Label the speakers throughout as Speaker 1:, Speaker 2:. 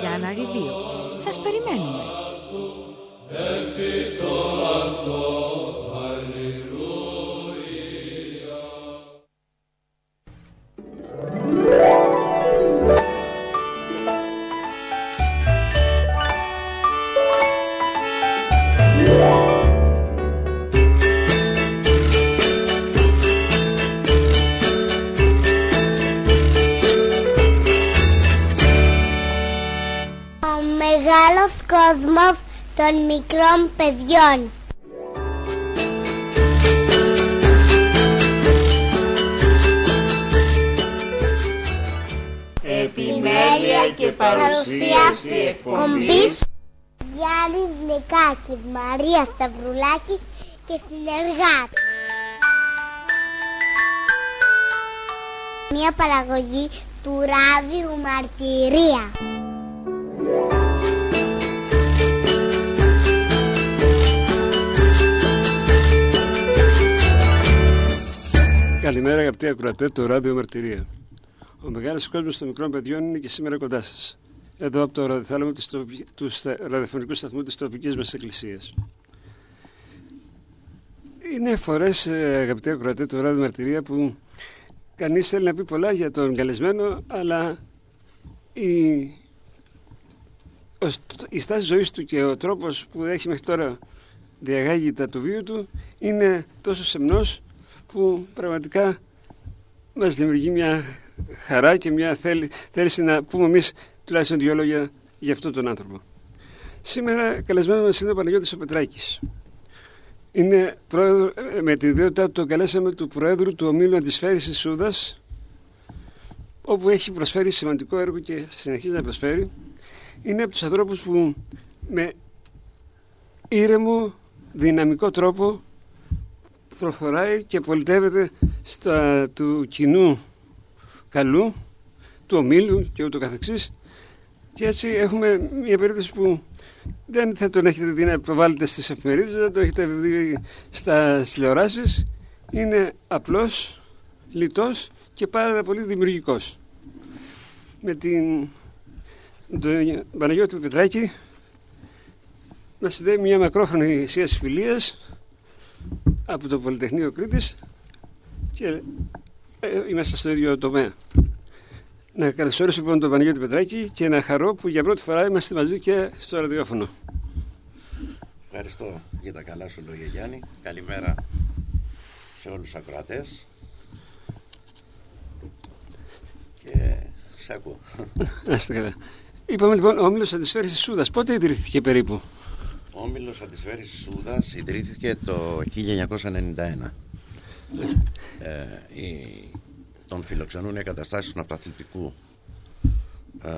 Speaker 1: Γιάννα Ριδίου. Σας περιμένουμε.
Speaker 2: κόσμος των μικρών παιδιών.
Speaker 3: Επιμέλεια και παρουσίαση εκπομπής
Speaker 2: Γιάννη Νεκάκη, Μαρία Σταυρουλάκη και συνεργάτη. Μια παραγωγή του ράδιου Μαρτυρία.
Speaker 4: Καλημέρα αγαπητοί ακροατέ του Ράδιο Μαρτυρία. Ο μεγάλος κόσμος των μικρών παιδιών είναι και σήμερα κοντά σας. Εδώ από το ραδιοθάλαμο τους ραδιοφωνικού σταθμού της τροπική μας Εκκλησίας. Είναι φορές, ε, αγαπητοί ακροατέ του Ράδιο Μαρτυρία, που κανείς θέλει να πει πολλά για τον καλεσμένο, αλλά η, η στάση ζωής του και ο τρόπος που έχει μέχρι τώρα διαγάγει τα του βίου του είναι τόσο σεμνός που πραγματικά μας δημιουργεί μια χαρά και μια θέλη, θέληση να πούμε εμείς τουλάχιστον δύο λόγια για αυτόν τον άνθρωπο. Σήμερα καλεσμένο μας είναι ο Παναγιώτης ο Πετράκης. Είναι πρόεδρο, με την ιδιότητά του τον καλέσαμε του Προέδρου του Ομίλου Αντισφαίρησης Σούδας όπου έχει προσφέρει σημαντικό έργο και συνεχίζει να προσφέρει. Είναι από τους ανθρώπους που με ήρεμο, δυναμικό τρόπο προχωράει και πολιτεύεται στα του κοινού καλού, του ομίλου και ούτω καθεξής και έτσι έχουμε μια περίπτωση που δεν θα τον έχετε δει να προβάλλετε στις εφημερίδες, δεν το έχετε δει στα τηλεοράσεις. Είναι απλός, λιτός και πάρα πολύ δημιουργικός. Με την τον Παναγιώτη Πετράκη μας συνδέει μια μακρόχρονη σχέση φιλίας από το Πολυτεχνείο Κρήτης και ε, είμαστε στο ίδιο τομέα. Να καλωσορίσω λοιπόν τον Παναγιώτη Πετράκη και να χαρώ που για πρώτη φορά είμαστε μαζί και στο ραδιόφωνο.
Speaker 5: Ευχαριστώ για τα καλά σου λόγια Γιάννη. Καλημέρα σε όλους τους ακροατές. Και σε ακούω.
Speaker 4: Άστε καλά. Είπαμε λοιπόν ο Όμιλος Αντισφαίρησης Σούδας. Πότε ιδρύθηκε περίπου;
Speaker 5: Ο Όμιλος Αντισφαίρησης Σούδας ιδρύθηκε το 1991. ε, η, τον φιλοξενούν οι εγκαταστάσεις του ναυταθλητικού ε,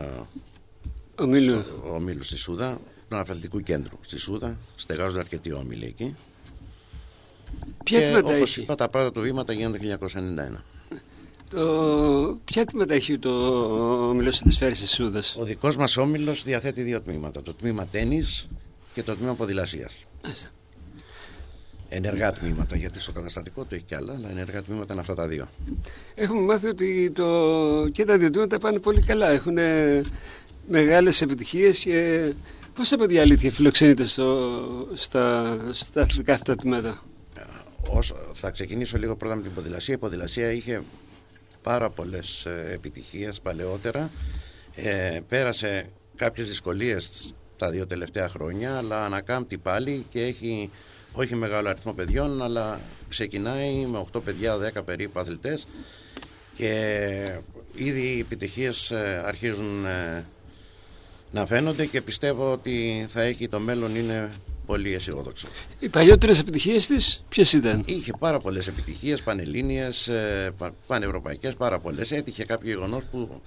Speaker 4: Ομίλου.
Speaker 5: στο, ομίλου στη Σούδα, του ναυταθλητικού κέντρου στη Σούδα. Στεγάζονται αρκετοί όμιλοι εκεί.
Speaker 4: Ποια
Speaker 5: και
Speaker 4: τμήματα
Speaker 5: όπως
Speaker 4: έχει;
Speaker 5: είπα τα πρώτα του βήματα γίνονται το 1991.
Speaker 4: Το... Ποια τμήματα έχει το Όμιλος Αντισφαίρησης Σούδας;
Speaker 5: Ο δικός μας όμιλος διαθέτει δύο τμήματα. Το τμήμα τέννις και το τμήμα ποδηλασίας.
Speaker 4: Μάλιστα.
Speaker 5: Ενεργά τμήματα, γιατί στο καταστατικό του έχει κι άλλα, αλλά ενεργά τμήματα είναι αυτά τα δύο.
Speaker 4: Έχουμε μάθει ότι το... και τα δύο τμήματα πάνε πολύ καλά. Έχουν μεγάλες επιτυχίες και πόσα παιδιά αλήθεια φιλοξενείτε στο... στα... στα αθλητικά αυτά τμήματα;
Speaker 5: Όσο, θα ξεκινήσω λίγο πρώτα με την ποδηλασία. Η ποδηλασία είχε πάρα πολλές ε, επιτυχίες παλαιότερα. Ε, πέρασε κάποιες δυσκολίες τα δύο τελευταία χρόνια, αλλά ανακάμπτει πάλι και έχει όχι μεγάλο αριθμό παιδιών, αλλά ξεκινάει με 8 παιδιά, 10 περίπου αθλητές και ήδη οι επιτυχίες ε, αρχίζουν ε, να φαίνονται και πιστεύω ότι θα έχει το μέλλον είναι πολύ αισιόδοξο.
Speaker 4: Οι παλιότερες επιτυχίες της ποιες ήταν;
Speaker 5: Είχε πάρα πολλές επιτυχίες, πανελλήνιες, πανευρωπαϊκές, πάρα πολλές. Έτυχε κάποιο γεγονός που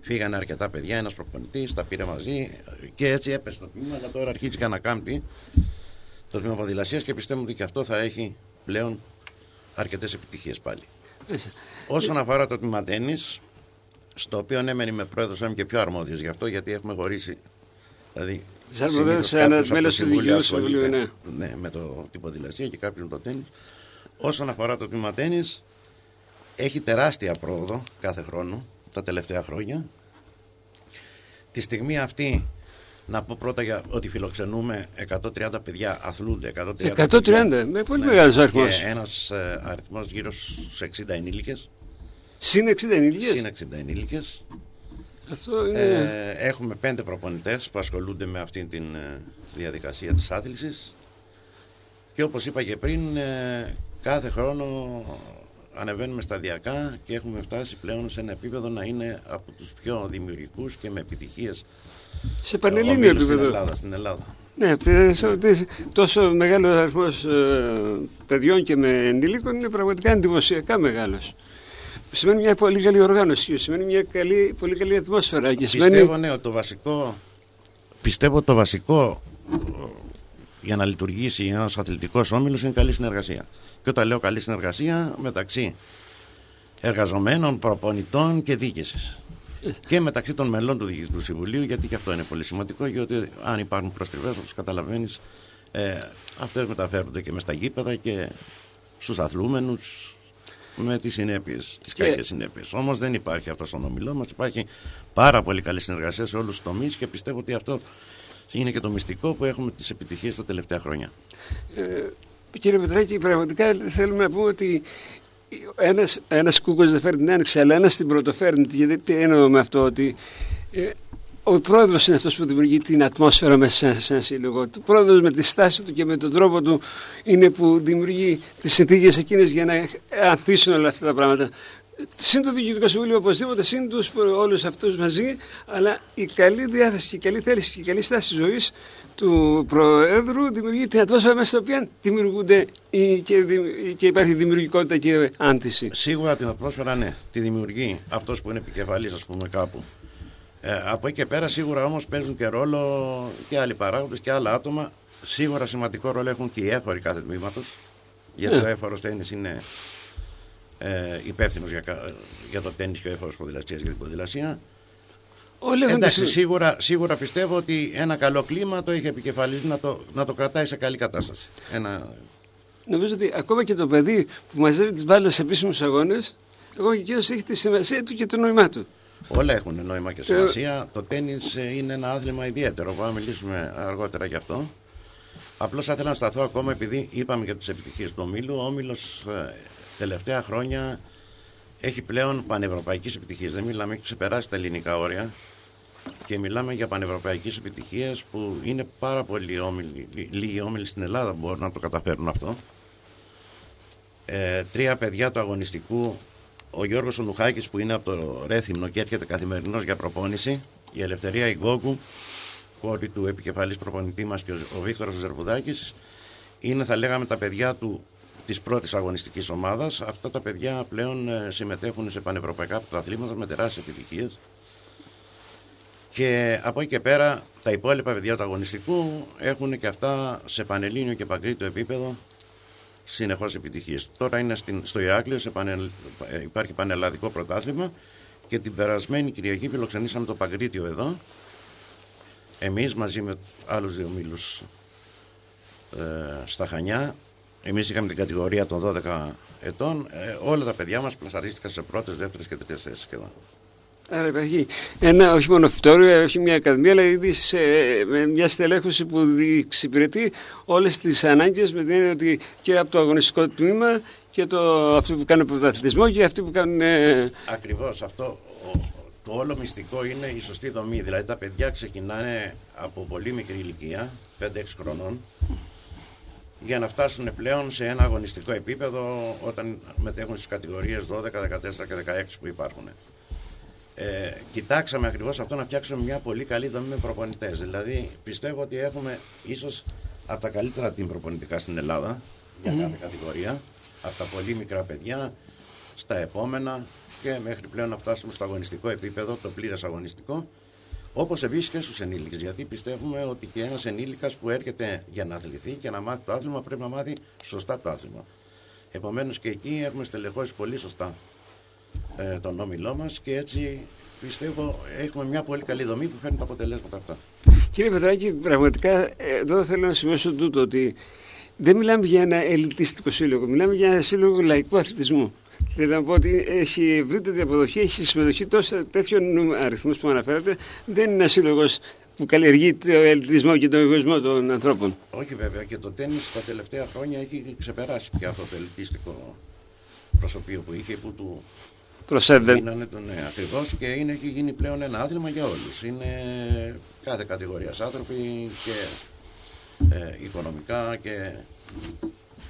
Speaker 5: φύγανε αρκετά παιδιά, ένας προπονητής, τα πήρε μαζί και έτσι έπεσε το τμήμα. Αλλά τώρα αρχίζει και ανακάμπτει το τμήμα ποδηλασίας και πιστεύω ότι και αυτό θα έχει πλέον αρκετές επιτυχίες πάλι.
Speaker 4: Μάλιστα.
Speaker 5: Όσον αφορά το τμήμα τέννης, στο οποίο ναι, μεν είμαι πρόεδρος, είμαι και πιο αρμόδιος γι' αυτό, γιατί έχουμε χωρίσει. Δηλαδή,
Speaker 4: Τις αρμοδιότητες
Speaker 5: συνήθως
Speaker 4: σε ένα
Speaker 5: κάποιος από
Speaker 4: μέλος
Speaker 5: το
Speaker 4: του
Speaker 5: Συμβούλιο
Speaker 4: Διοικητικού Συμβουλίου,
Speaker 5: ασχολείται, ναι, με το, την ποδηλασία και κάποιο με το τέννη. Όσον αφορά το τμήμα τέννη, έχει τεράστια πρόοδο κάθε χρόνο τα τελευταία χρόνια. τη στιγμή αυτή να πω πρώτα για ότι φιλοξενούμε 130 παιδιά, αθλούνται 130
Speaker 4: 130,
Speaker 5: παιδιά.
Speaker 4: με πολύ
Speaker 5: Ναι,
Speaker 4: μεγάλος αριθμός.
Speaker 5: Και ένας ε, αριθμός γύρω στους 60 ενήλικες,
Speaker 4: Συν 60 ενήλικες;
Speaker 5: συν 60 ενήλικες.
Speaker 4: Αυτό είναι...
Speaker 5: Ε, έχουμε πέντε προπονητές που ασχολούνται με αυτή τη διαδικασία της άθλησης και όπως είπα και πριν ε, κάθε χρόνο ανεβαίνουμε σταδιακά και έχουμε φτάσει πλέον σε ένα επίπεδο να είναι από τους πιο δημιουργικούς και με επιτυχίες
Speaker 4: σε πανελλήνιο
Speaker 5: ομίλους στην
Speaker 4: επίπεδο.
Speaker 5: Ελλάδα, στην Ελλάδα.
Speaker 4: Ναι, πιστεύω ότι τόσο μεγάλος αριθμός παιδιών και με ενήλικων είναι πραγματικά εντυπωσιακά μεγάλος. Σημαίνει μια πολύ καλή οργάνωση, σημαίνει μια καλή, πολύ καλή ατμόσφαιρα. Και σημαίνει...
Speaker 5: Πιστεύω ναι, ότι το βασικό, πιστεύω το βασικό ε, για να λειτουργήσει ένας αθλητικός όμιλος είναι καλή συνεργασία. Και όταν λέω καλή συνεργασία μεταξύ εργαζομένων, προπονητών και διοίκησης. Και μεταξύ των μελών του Διοικητικού Συμβουλίου, γιατί και αυτό είναι πολύ σημαντικό, γιατί αν υπάρχουν προστριβές, όπως καταλαβαίνεις, ε, αυτές μεταφέρονται και μες στα γήπεδα και στους αθλούμενους με τις συνέπειες, τις
Speaker 4: Και-
Speaker 5: κακές συνέπειες. Όμως δεν υπάρχει αυτός στον ομιλό μας, υπάρχει πάρα πολύ καλή συνεργασία σε όλους τους τομείς και πιστεύω ότι αυτό είναι και το μυστικό που έχουμε τις επιτυχίες τα τελευταία χρόνια.
Speaker 4: Κύριε Πετράκη, πραγματικά θέλουμε να πούμε ότι ένας, ένας κούκος δεν φέρνει την άνοιξη, αλλά ένας την πρωτοφέρνει. Γιατί τι εννοώ με αυτό, ότι ε, ο πρόεδρος είναι αυτός που δημιουργεί την ατμόσφαιρα μέσα σε- σε ένα σύλλογο. Ο πρόεδρος με τη στάση του και με τον τρόπο του είναι που δημιουργεί τις συνθήκες εκείνες για να ανθίσουν όλα αυτά τα πράγματα. Συν το Διοικητικό Συμβούλιο οπωσδήποτε, συν τους όλους αυτούς μαζί, αλλά η καλή διάθεση και η καλή θέληση και η καλή στάση ζωής του Προέδρου δημιουργεί την ατμόσφαιρα μέσα στην οποία δημιουργούνται οι- και, δη- και υπάρχει δημιουργικότητα και άνθηση.
Speaker 5: Σίγουρα την ατμόσφαιρα ναι, τη δημιουργεί αυτός που είναι επικεφαλής ας πούμε κάπου. Ε, από εκεί και πέρα σίγουρα όμως παίζουν και ρόλο και άλλοι παράγοντες και άλλα άτομα. Σίγουρα σημαντικό ρόλο έχουν και οι έφοροι κάθε τμήματος. Γιατί
Speaker 4: Ναι.
Speaker 5: ο έφορος τέννις είναι ε, υπεύθυνος για, κα- για το τέννις και ο έφορος ποδηλασίας για την ποδηλασία.
Speaker 4: Όλοι έχουν
Speaker 5: Εντάξει,
Speaker 4: τις-
Speaker 5: σίγουρα, σίγουρα πιστεύω ότι ένα καλό κλίμα το έχει επικεφαλής να το, να το κρατάει σε καλή κατάσταση. Ένα,
Speaker 4: Νομίζω ότι ακόμα και το παιδί που μαζεύει τις μπάλες σε επίσημους αγώνες, εγώ και εκείνος έχει τη σημασία του και το νόημά του.
Speaker 5: Όλα έχουν νόημα και σημασία. Το τέννις ε, είναι ένα άθλημα ιδιαίτερο. Πάμε να μιλήσουμε αργότερα γι' αυτό. Απλώς θα ήθελα να σταθώ ακόμα επειδή είπαμε για τις επιτυχίες του ομίλου. Ο όμιλος ε, τελευταία χρόνια έχει πλέον πανευρωπαϊκές επιτυχίες. Δεν μιλάμε, έχει ξεπεράσει τα ελληνικά όρια και μιλάμε για πανευρωπαϊκές επιτυχίες που είναι πάρα πολλοί όμιλοι, λι- λίγοι όμιλοι στην Ελλάδα που μπορούν να το καταφέρουν αυτό. Ε, τρία παιδιά του αγωνιστικού ο Γιώργος Ονουχάκης που είναι από το Ρέθυμνο και έρχεται καθημερινώς για προπόνηση η Ελευθερία Ιγκόκου κόρη του επικεφαλής προπονητή μας και ο, ο Βίκτορος Ζερβουδάκης είναι θα λέγαμε τα παιδιά του της πρώτης αγωνιστικής ομάδας αυτά τα παιδιά πλέον ε, συμμετέχουν σε πανευρωπαϊκά πρωταθλήματα με τεράστιες επιτυχίες και από εκεί και πέρα τα υπόλοιπα παιδιά του αγωνιστικού έχουν και αυτά σε πανελλήνιο και παγκρίτιο επίπεδο συνεχώς επιτυχίες. Τώρα είναι στην, στο Ηράκλειο, σε πανελ, ε, υπάρχει πανελλαδικό πρωτάθλημα και την περασμένη Κυριακή φιλοξενήσαμε το Παγκρίτιο εδώ. Εμείς μαζί με άλλους δύο μήλους ε, στα Χανιά. Εμείς είχαμε την κατηγορία των 12 ετών. Ε, όλα τα παιδιά μας πλασαρίστηκαν σε πρώτες, δεύτερες και τρίτες θέσεις σχεδόν.
Speaker 4: Άρα υπάρχει ένα όχι μόνο φυτόριο, όχι μια ακαδημία, αλλά ήδη σε, με μια στελέχωση που εξυπηρετεί όλες τις ανάγκες με την έννοια ότι και από το αγωνιστικό τμήμα και το, αυτοί που κάνουν πρωταθλητισμό και αυτοί που κάνουν... ε,
Speaker 5: Ακριβώς αυτό ο- το όλο μυστικό είναι η σωστή δομή. Δηλαδή τα παιδιά ξεκινάνε από πολύ μικρή ηλικία, 5-6 χρονών, για να φτάσουν πλέον σε ένα αγωνιστικό επίπεδο όταν μετέχουν στις κατηγορίες 12, 14 και 16 που υπάρχουν. Ε, κοιτάξαμε ακριβώς αυτό να φτιάξουμε μια πολύ καλή δομή με προπονητές. Δηλαδή πιστεύω ότι έχουμε ίσως από τα καλύτερα την προπονητικά στην Ελλάδα για κάθε κατηγορία. Από τα πολύ μικρά παιδιά στα επόμενα και μέχρι πλέον να φτάσουμε στο αγωνιστικό επίπεδο, το πλήρες αγωνιστικό. Όπως επίσης και στους ενήλικες. Γιατί πιστεύουμε ότι και ένας ενήλικας που έρχεται για να αθληθεί και να μάθει το άθλημα πρέπει να μάθει σωστά το άθλημα. Επομένως και εκεί έχουμε στελεχώσει πολύ σωστά ε, τον όμιλό μας και έτσι πιστεύω έχουμε μια πολύ καλή δομή που φέρνει τα αποτελέσματα αυτά.
Speaker 4: Κύριε Πετράκη, πραγματικά εδώ θέλω να σημειώσω τούτο ότι δεν μιλάμε για ένα ελιτιστικό σύλλογο, μιλάμε για ένα σύλλογο λαϊκού αθλητισμού. Θέλω να πω ότι έχει ευρύτερη αποδοχή, έχει συμμετοχή τόσο τέτοιων αριθμούς που αναφέρατε. Δεν είναι ένας σύλλογος που καλλιεργεί το ελιτισμό και τον εγωισμό των ανθρώπων.
Speaker 5: Όχι βέβαια και το τέννις τα τελευταία χρόνια έχει ξεπεράσει πια αυτό το ελιτίστικο προσωπείο που είχε που του
Speaker 4: Προσέδεν.
Speaker 5: γίνανε τον ναι, ακριβώς και είναι, έχει γίνει πλέον ένα άθλημα για όλους. Είναι κάθε κατηγορίας άνθρωποι και ε, οικονομικά και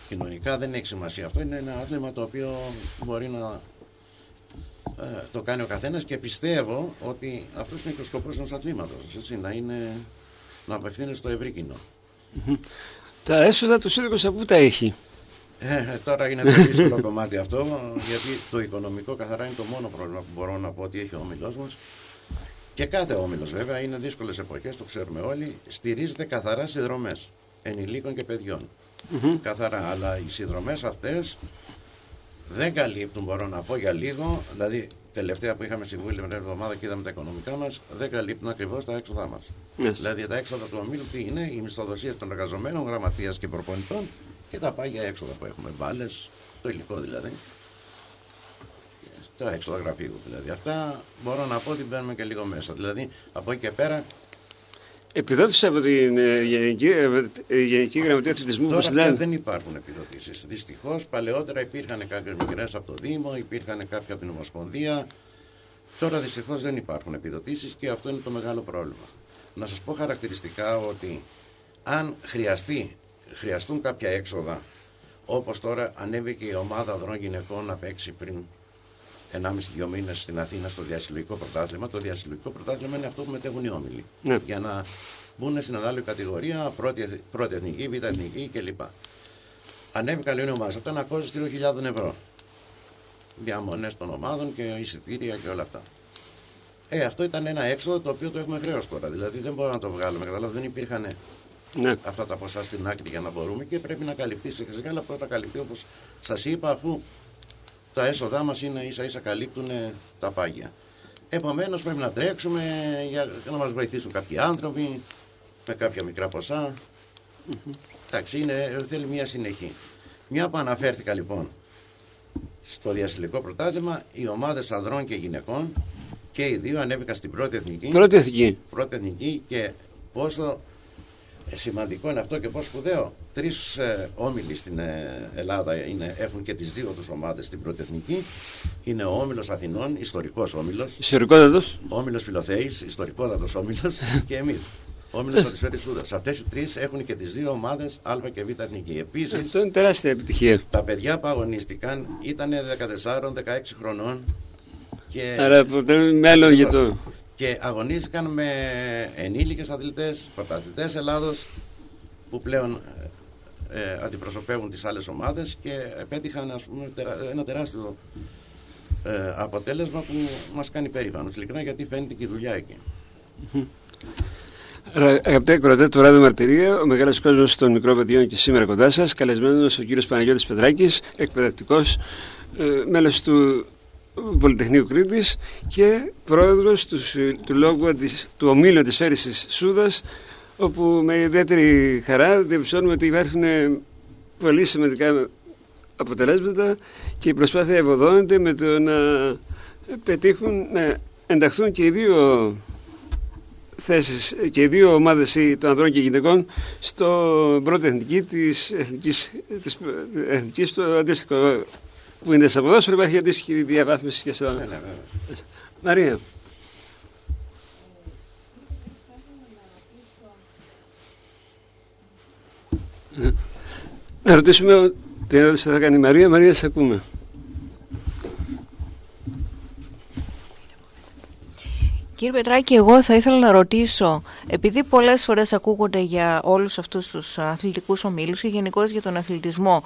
Speaker 5: κοινωνικά δεν έχει σημασία. Αυτό είναι ένα άθλημα το οποίο μπορεί να ε, το κάνει ο καθένας και πιστεύω ότι αυτός είναι και ο σκοπός ενός αθλήματος. Έτσι, να, είναι, να απευθύνεται στο ευρύ κοινό.
Speaker 4: Τα έσοδα του σύλλογος από πού τα έχει.
Speaker 5: Ε, ε, τώρα είναι το δύσκολο κομμάτι αυτό, γιατί το οικονομικό καθαρά είναι το μόνο πρόβλημα που μπορώ να πω ότι έχει ο όμιλός μας. Και κάθε όμιλος βέβαια, είναι δύσκολες εποχές, το ξέρουμε όλοι, στηρίζεται καθαρά σε δρομές ενηλίκων και παιδιών. Καθαρά, αλλά οι συνδρομές αυτές δεν καλύπτουν, μπορώ να πω για λίγο, δηλαδή τελευταία που είχαμε συμβούλιο με την εβδομάδα και είδαμε τα οικονομικά μας, δεν καλύπτουν ακριβώς τα έξοδά μας.
Speaker 4: Yes.
Speaker 5: Δηλαδή τα έξοδα του ομίλου τι είναι, οι μισθοδοσίες των εργαζομένων, γραμματείας και προπονητών και τα πάγια έξοδα που έχουμε, μπάλες, το υλικό δηλαδή. Και Τα έξοδα γραφείου δηλαδή. Αυτά μπορώ να πω ότι μπαίνουμε και λίγο μέσα. Δηλαδή από εκεί και πέρα
Speaker 4: Επιδότηση από την ε, Γενική, ε, Γενική Γραμματεία Αθλητισμού που
Speaker 5: Τώρα πια
Speaker 4: συλλάβει.
Speaker 5: δεν υπάρχουν επιδοτήσεις. Δυστυχώς, παλαιότερα υπήρχαν κάποιε μικρέ από το Δήμο, υπήρχαν κάποια από την Ομοσπονδία. Τώρα δυστυχώς δεν υπάρχουν επιδοτήσεις και αυτό είναι το μεγάλο πρόβλημα. Να σας πω χαρακτηριστικά ότι αν χρειαστεί, χρειαστούν κάποια έξοδα, όπως τώρα ανέβηκε η ομάδα ανδρών γυναικών να παίξει πριν 1,5-2 μήνες στην Αθήνα στο διασυλλογικό πρωτάθλημα. Το διασυλλογικό πρωτάθλημα είναι αυτό που μετέχουν οι όμιλοι.
Speaker 4: Ναι.
Speaker 5: Για να μπουν στην ανάλογη κατηγορία, πρώτη, εθ- πρώτη εθνική, β' εθνική κλπ. Ανέβηκαν οι ομάδε. Αυτό είναι κόστο 3.000 ευρώ. Διαμονές των ομάδων και εισιτήρια και όλα αυτά. Ε, αυτό ήταν ένα έξοδο το οποίο το έχουμε χρέο τώρα. Δηλαδή δεν μπορούμε να το βγάλουμε. Καταλάβω, δεν υπήρχαν
Speaker 4: Ναι.
Speaker 5: αυτά τα ποσά στην άκρη για να μπορούμε και πρέπει να καλυφθεί σιγά σιγά, αλλά πρώτα καλυφθεί όπως σας είπα, αφού τα έσοδά μας είναι ίσα ίσα καλύπτουν τα πάγια. Επομένως πρέπει να τρέξουμε για να μας βοηθήσουν κάποιοι άνθρωποι με κάποια μικρά ποσά. Εντάξει, είναι, θέλει μια συνεχή. Μια που αναφέρθηκα λοιπόν στο διασυλλικό πρωτάθλημα, οι ομάδες ανδρών και γυναικών και οι δύο ανέβηκαν στην πρώτη εθνική
Speaker 4: Πρώτη εθνική.
Speaker 5: πρώτη εθνική και πόσο ε, σημαντικό είναι αυτό και πόσο σπουδαίο. Τρεις ε, όμιλοι στην ε, Ελλάδα είναι, έχουν και τις δύο τους ομάδες στην πρώτη εθνική. Είναι ο Όμιλος Αθηνών, ιστορικός όμιλος,
Speaker 4: Ιστορικότατος.
Speaker 5: ο Όμιλος Φιλοθέης, ιστορικότατος όμιλος και εμείς. Όμιλος Ατισφαίρη Σούδα. Αυτές οι τρεις έχουν και τις δύο ομάδες Α και Β εθνική. Επίσης,
Speaker 4: Αυτό είναι τεράστια επιτυχία.
Speaker 5: τα παιδιά που αγωνίστηκαν ήταν 14-16 χρονών. Και
Speaker 4: Άρα αποτελούν μέλλον για το.
Speaker 5: Και αγωνίστηκαν με ενήλικες αθλητές, πρωταθλητές Ελλάδος που πλέον ε, ε, αντιπροσωπεύουν τις άλλες ομάδες και επέτυχαν ας πούμε, τερα- ένα τεράστιο ε, αποτέλεσμα που μας κάνει περήφανος ειλικρινά γιατί φαίνεται και η δουλειά εκεί.
Speaker 4: Άρα, Αγαπητέ ακροατέ του Ράδιο Μαρτυρία, ο μεγάλος κόσμος των μικρών παιδιών και σήμερα κοντά σας, καλεσμένος ο κύριος Παναγιώτης Πετράκης, εκπαιδευτικός, ε, μέλος του Πολυτεχνείου Κρήτης και πρόεδρος του, συ- του λόγου της, του ομίλου της Φέρηση Σούδας, όπου με ιδιαίτερη χαρά διαπιστώνουμε ότι υπάρχουν ε, πολύ σημαντικά αποτελέσματα και η προσπάθεια ευωδώνεται με το να πετύχουν να ενταχθούν και οι δύο θέσεις και οι δύο ομάδες ή των ανδρών και γυναικών στο πρώτη εθνική της εθνικής, της εθνικής το αντίστοιχο που είναι στα ποδόσφαιρα υπάρχει αντίστοιχη διαβάθμιση και στο...
Speaker 5: Ναι, ναι, βέβαια.
Speaker 4: Μαρία. Να ρωτήσουμε την ερώτηση που θα κάνει η Μαρία. Μαρία, σε ακούμε.
Speaker 6: Κύριε Πετράκη, εγώ θα ήθελα να ρωτήσω, επειδή πολλές φορές ακούγονται για όλους αυτούς τους αθλητικούς ομίλους και γενικώς για τον αθλητισμό,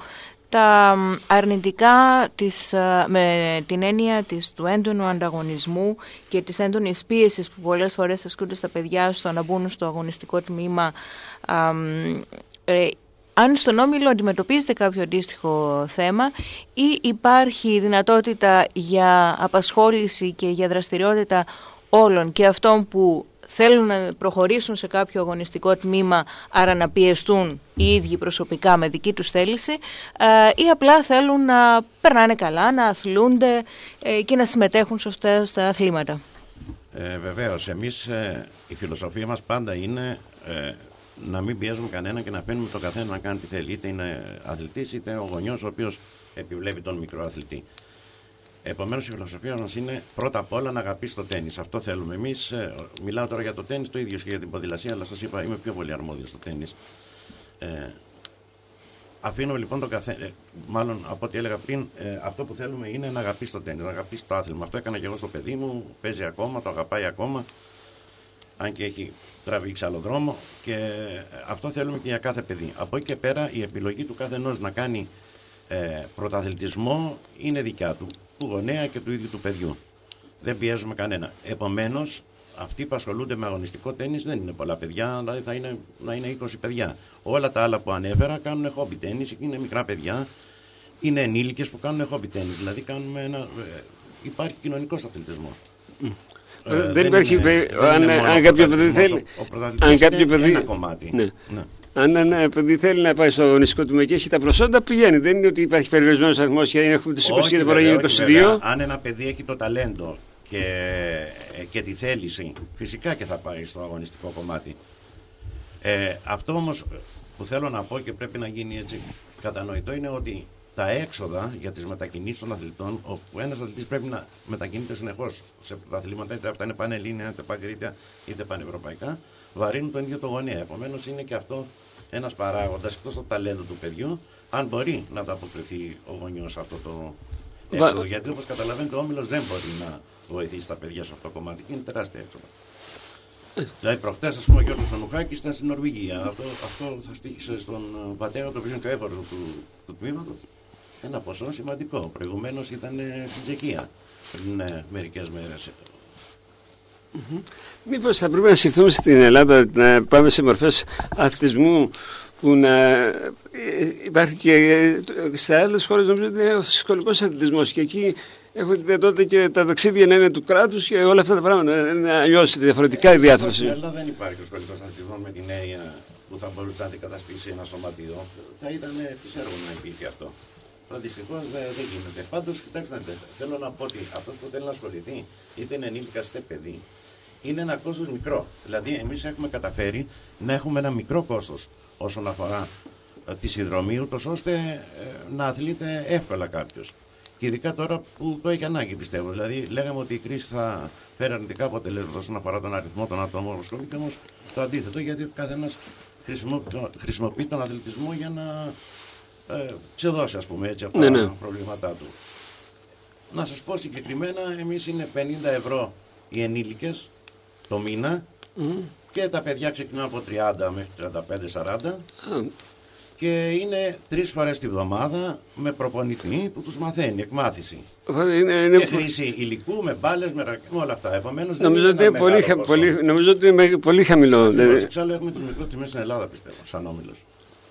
Speaker 6: τα μ, αρνητικά της, α, με την έννοια της, του έντονου ανταγωνισμού και της έντονης πίεσης που πολλές φορές ασκούνται στα παιδιά στο να μπουν στο αγωνιστικό τμήμα, α, μ, ε, αν στον Όμιλο αντιμετωπίζετε κάποιο αντίστοιχο θέμα ή υπάρχει δυνατότητα για απασχόληση και για δραστηριότητα όλων και αυτών που θέλουν να προχωρήσουν σε κάποιο αγωνιστικό τμήμα, άρα να πιεστούν οι ίδιοι προσωπικά με δική τους θέληση ή απλά θέλουν να περνάνε καλά, να αθλούνται και να συμμετέχουν σε αυτά τα αθλήματα.
Speaker 5: Ε, Βεβαίως, εμείς η φιλοσοφία μας πάντα είναι να μην πιέζουμε κανένα και να παίρνουμε το καθένα να κάνει τι θέλει. Είτε είναι αθλητής, είτε ο γονιός ο οποίος επιβλέπει τον μικρό αθλητή. Επομένως, η φιλοσοφία μας είναι πρώτα απ' όλα να αγαπήσει το τέννη. Αυτό θέλουμε. Εμείς, ε, μιλάω τώρα για το τέννη, το ίδιο και για την ποδηλασία, αλλά σας είπα, είμαι πιο πολύ αρμόδιος στο τέννη. Ε, αφήνω λοιπόν το καθένα. Ε, μάλλον από ό,τι έλεγα πριν, ε, αυτό που θέλουμε είναι να αγαπήσει το τέννη, να αγαπήσει το άθλημα. Αυτό έκανα και εγώ στο παιδί μου, παίζει ακόμα, το αγαπάει ακόμα αν και έχει τραβήξει άλλο δρόμο και αυτό θέλουμε και για κάθε παιδί. Από εκεί και πέρα η επιλογή του κάθε να κάνει ε, πρωταθλητισμό είναι δικιά του, του γονέα και του ίδιου του παιδιού. Δεν πιέζουμε κανένα. Επομένως, αυτοί που ασχολούνται με αγωνιστικό τέννη δεν είναι πολλά παιδιά, δηλαδή θα είναι, να είναι 20 παιδιά. Όλα τα άλλα που ανέφερα κάνουν χόμπι τέννη, είναι μικρά παιδιά, είναι ενήλικες που κάνουν χόμπι τέννη. Δηλαδή κάνουμε ένα, ε, υπάρχει κοινωνικός αθλητισμός.
Speaker 4: Ε, δεν, υπάρχει. αν, αν κάποιο παιδί θέλει.
Speaker 5: αν κάποιο παιδί. Ένα κομμάτι.
Speaker 4: Ναι. ναι. Αν ένα παιδί θέλει να πάει στο αγωνιστικό του και έχει τα προσόντα, πηγαίνει. Δεν είναι ότι υπάρχει περιορισμένος αριθμός και έχουμε τι 20 και δεν μπορεί να γίνει 22.
Speaker 5: Αν ένα παιδί έχει το ταλέντο και, και τη θέληση, φυσικά και θα πάει στο αγωνιστικό κομμάτι. Ε, αυτό όμως που θέλω να πω και πρέπει να γίνει έτσι κατανοητό είναι ότι τα έξοδα για τις μετακινήσεις των αθλητών, όπου ένας αθλητής πρέπει να μετακινείται συνεχώς σε τα αθλήματα, είτε αυτά είναι πανελλήνια, είτε παγκρίτια, είτε πανευρωπαϊκά, βαρύνουν τον ίδιο το γονέα. Επομένως, είναι και αυτό ένας παράγοντας εκτός από το ταλέντο του παιδιού, αν μπορεί να το αποκριθεί ο γονιός σε αυτό το έξοδο. Βα... Γιατί όπως καταλαβαίνετε, ο όμιλος δεν μπορεί να βοηθήσει τα παιδιά σε αυτό το κομμάτι και είναι τεράστια έξοδο. Δηλαδή, προχτές, ας πούμε, ο Γιώργος Φανουχάκη ήταν στην Νορβηγία. Αυτό, αυτό θα στήχησε στον πατέρα, το οποίος είναι και ο του, του τμήματος ένα ποσό σημαντικό. Προηγουμένως ήταν στην Τσεχία πριν ε, μερικές μέρες.
Speaker 4: Mm-hmm. Μήπως θα πρέπει να σκεφτούμε στην Ελλάδα να πάμε σε μορφές αθλητισμού που να ε, υπάρχει και ε, σε άλλες χώρες νομίζω ότι είναι ο σχολικό αθλητισμός και εκεί έχουν τη δυνατότητα και τα ταξίδια να είναι του κράτους και όλα αυτά τα πράγματα να αλλιώς διαφορετικά η διάθεση.
Speaker 5: Στην Ελλάδα δεν υπάρχει ο σχολικό αθλητισμός με την έννοια που θα μπορούσε να αντικαταστήσει ένα σωματείο. Θα ήταν φυσικό να υπήρχε αυτό. Δυστυχώς ε, δεν γίνεται. Πάντως, κοιτάξτε, θέλω να πω ότι αυτός που θέλει να ασχοληθεί, είτε είναι ενήλικα είτε παιδί, είναι ένα κόστος μικρό. Δηλαδή, εμείς έχουμε καταφέρει να έχουμε ένα μικρό κόστος όσον αφορά ε, τη συνδρομή, ούτως ώστε ε, να αθλείται εύκολα κάποιος. Και ειδικά τώρα που το έχει ανάγκη, πιστεύω. Δηλαδή, λέγαμε ότι η κρίση θα φέρει αρνητικά αποτελέσματα όσον αφορά τον αριθμό των ατόμων που ασχολείται, όμως το αντίθετο, γιατί ο καθένας χρησιμοποιεί τον αθλητισμό για να ε, ξεδώσει ας πούμε έτσι από ναι, τα ναι. προβλήματά του. Να σας πω συγκεκριμένα, εμείς είναι 50 ευρώ οι ενήλικες το μήνα και τα παιδιά ξεκινούν από 30 μέχρι 35-40 και είναι τρεις φορές τη βδομάδα με προπονητή που τους μαθαίνει, εκμάθηση. Είναι, είναι... Και χρήση υλικού, με μπάλες, με, με όλα αυτά. Επομένως,
Speaker 4: νομίζω, ότι είναι πολύ, πολύ, νομίζω ότι είναι πολύ χαμηλό.
Speaker 5: Δηλαδή... Εξάλλου έχουμε τις μικρότερες στην Ελλάδα πιστεύω, σαν όμιλος.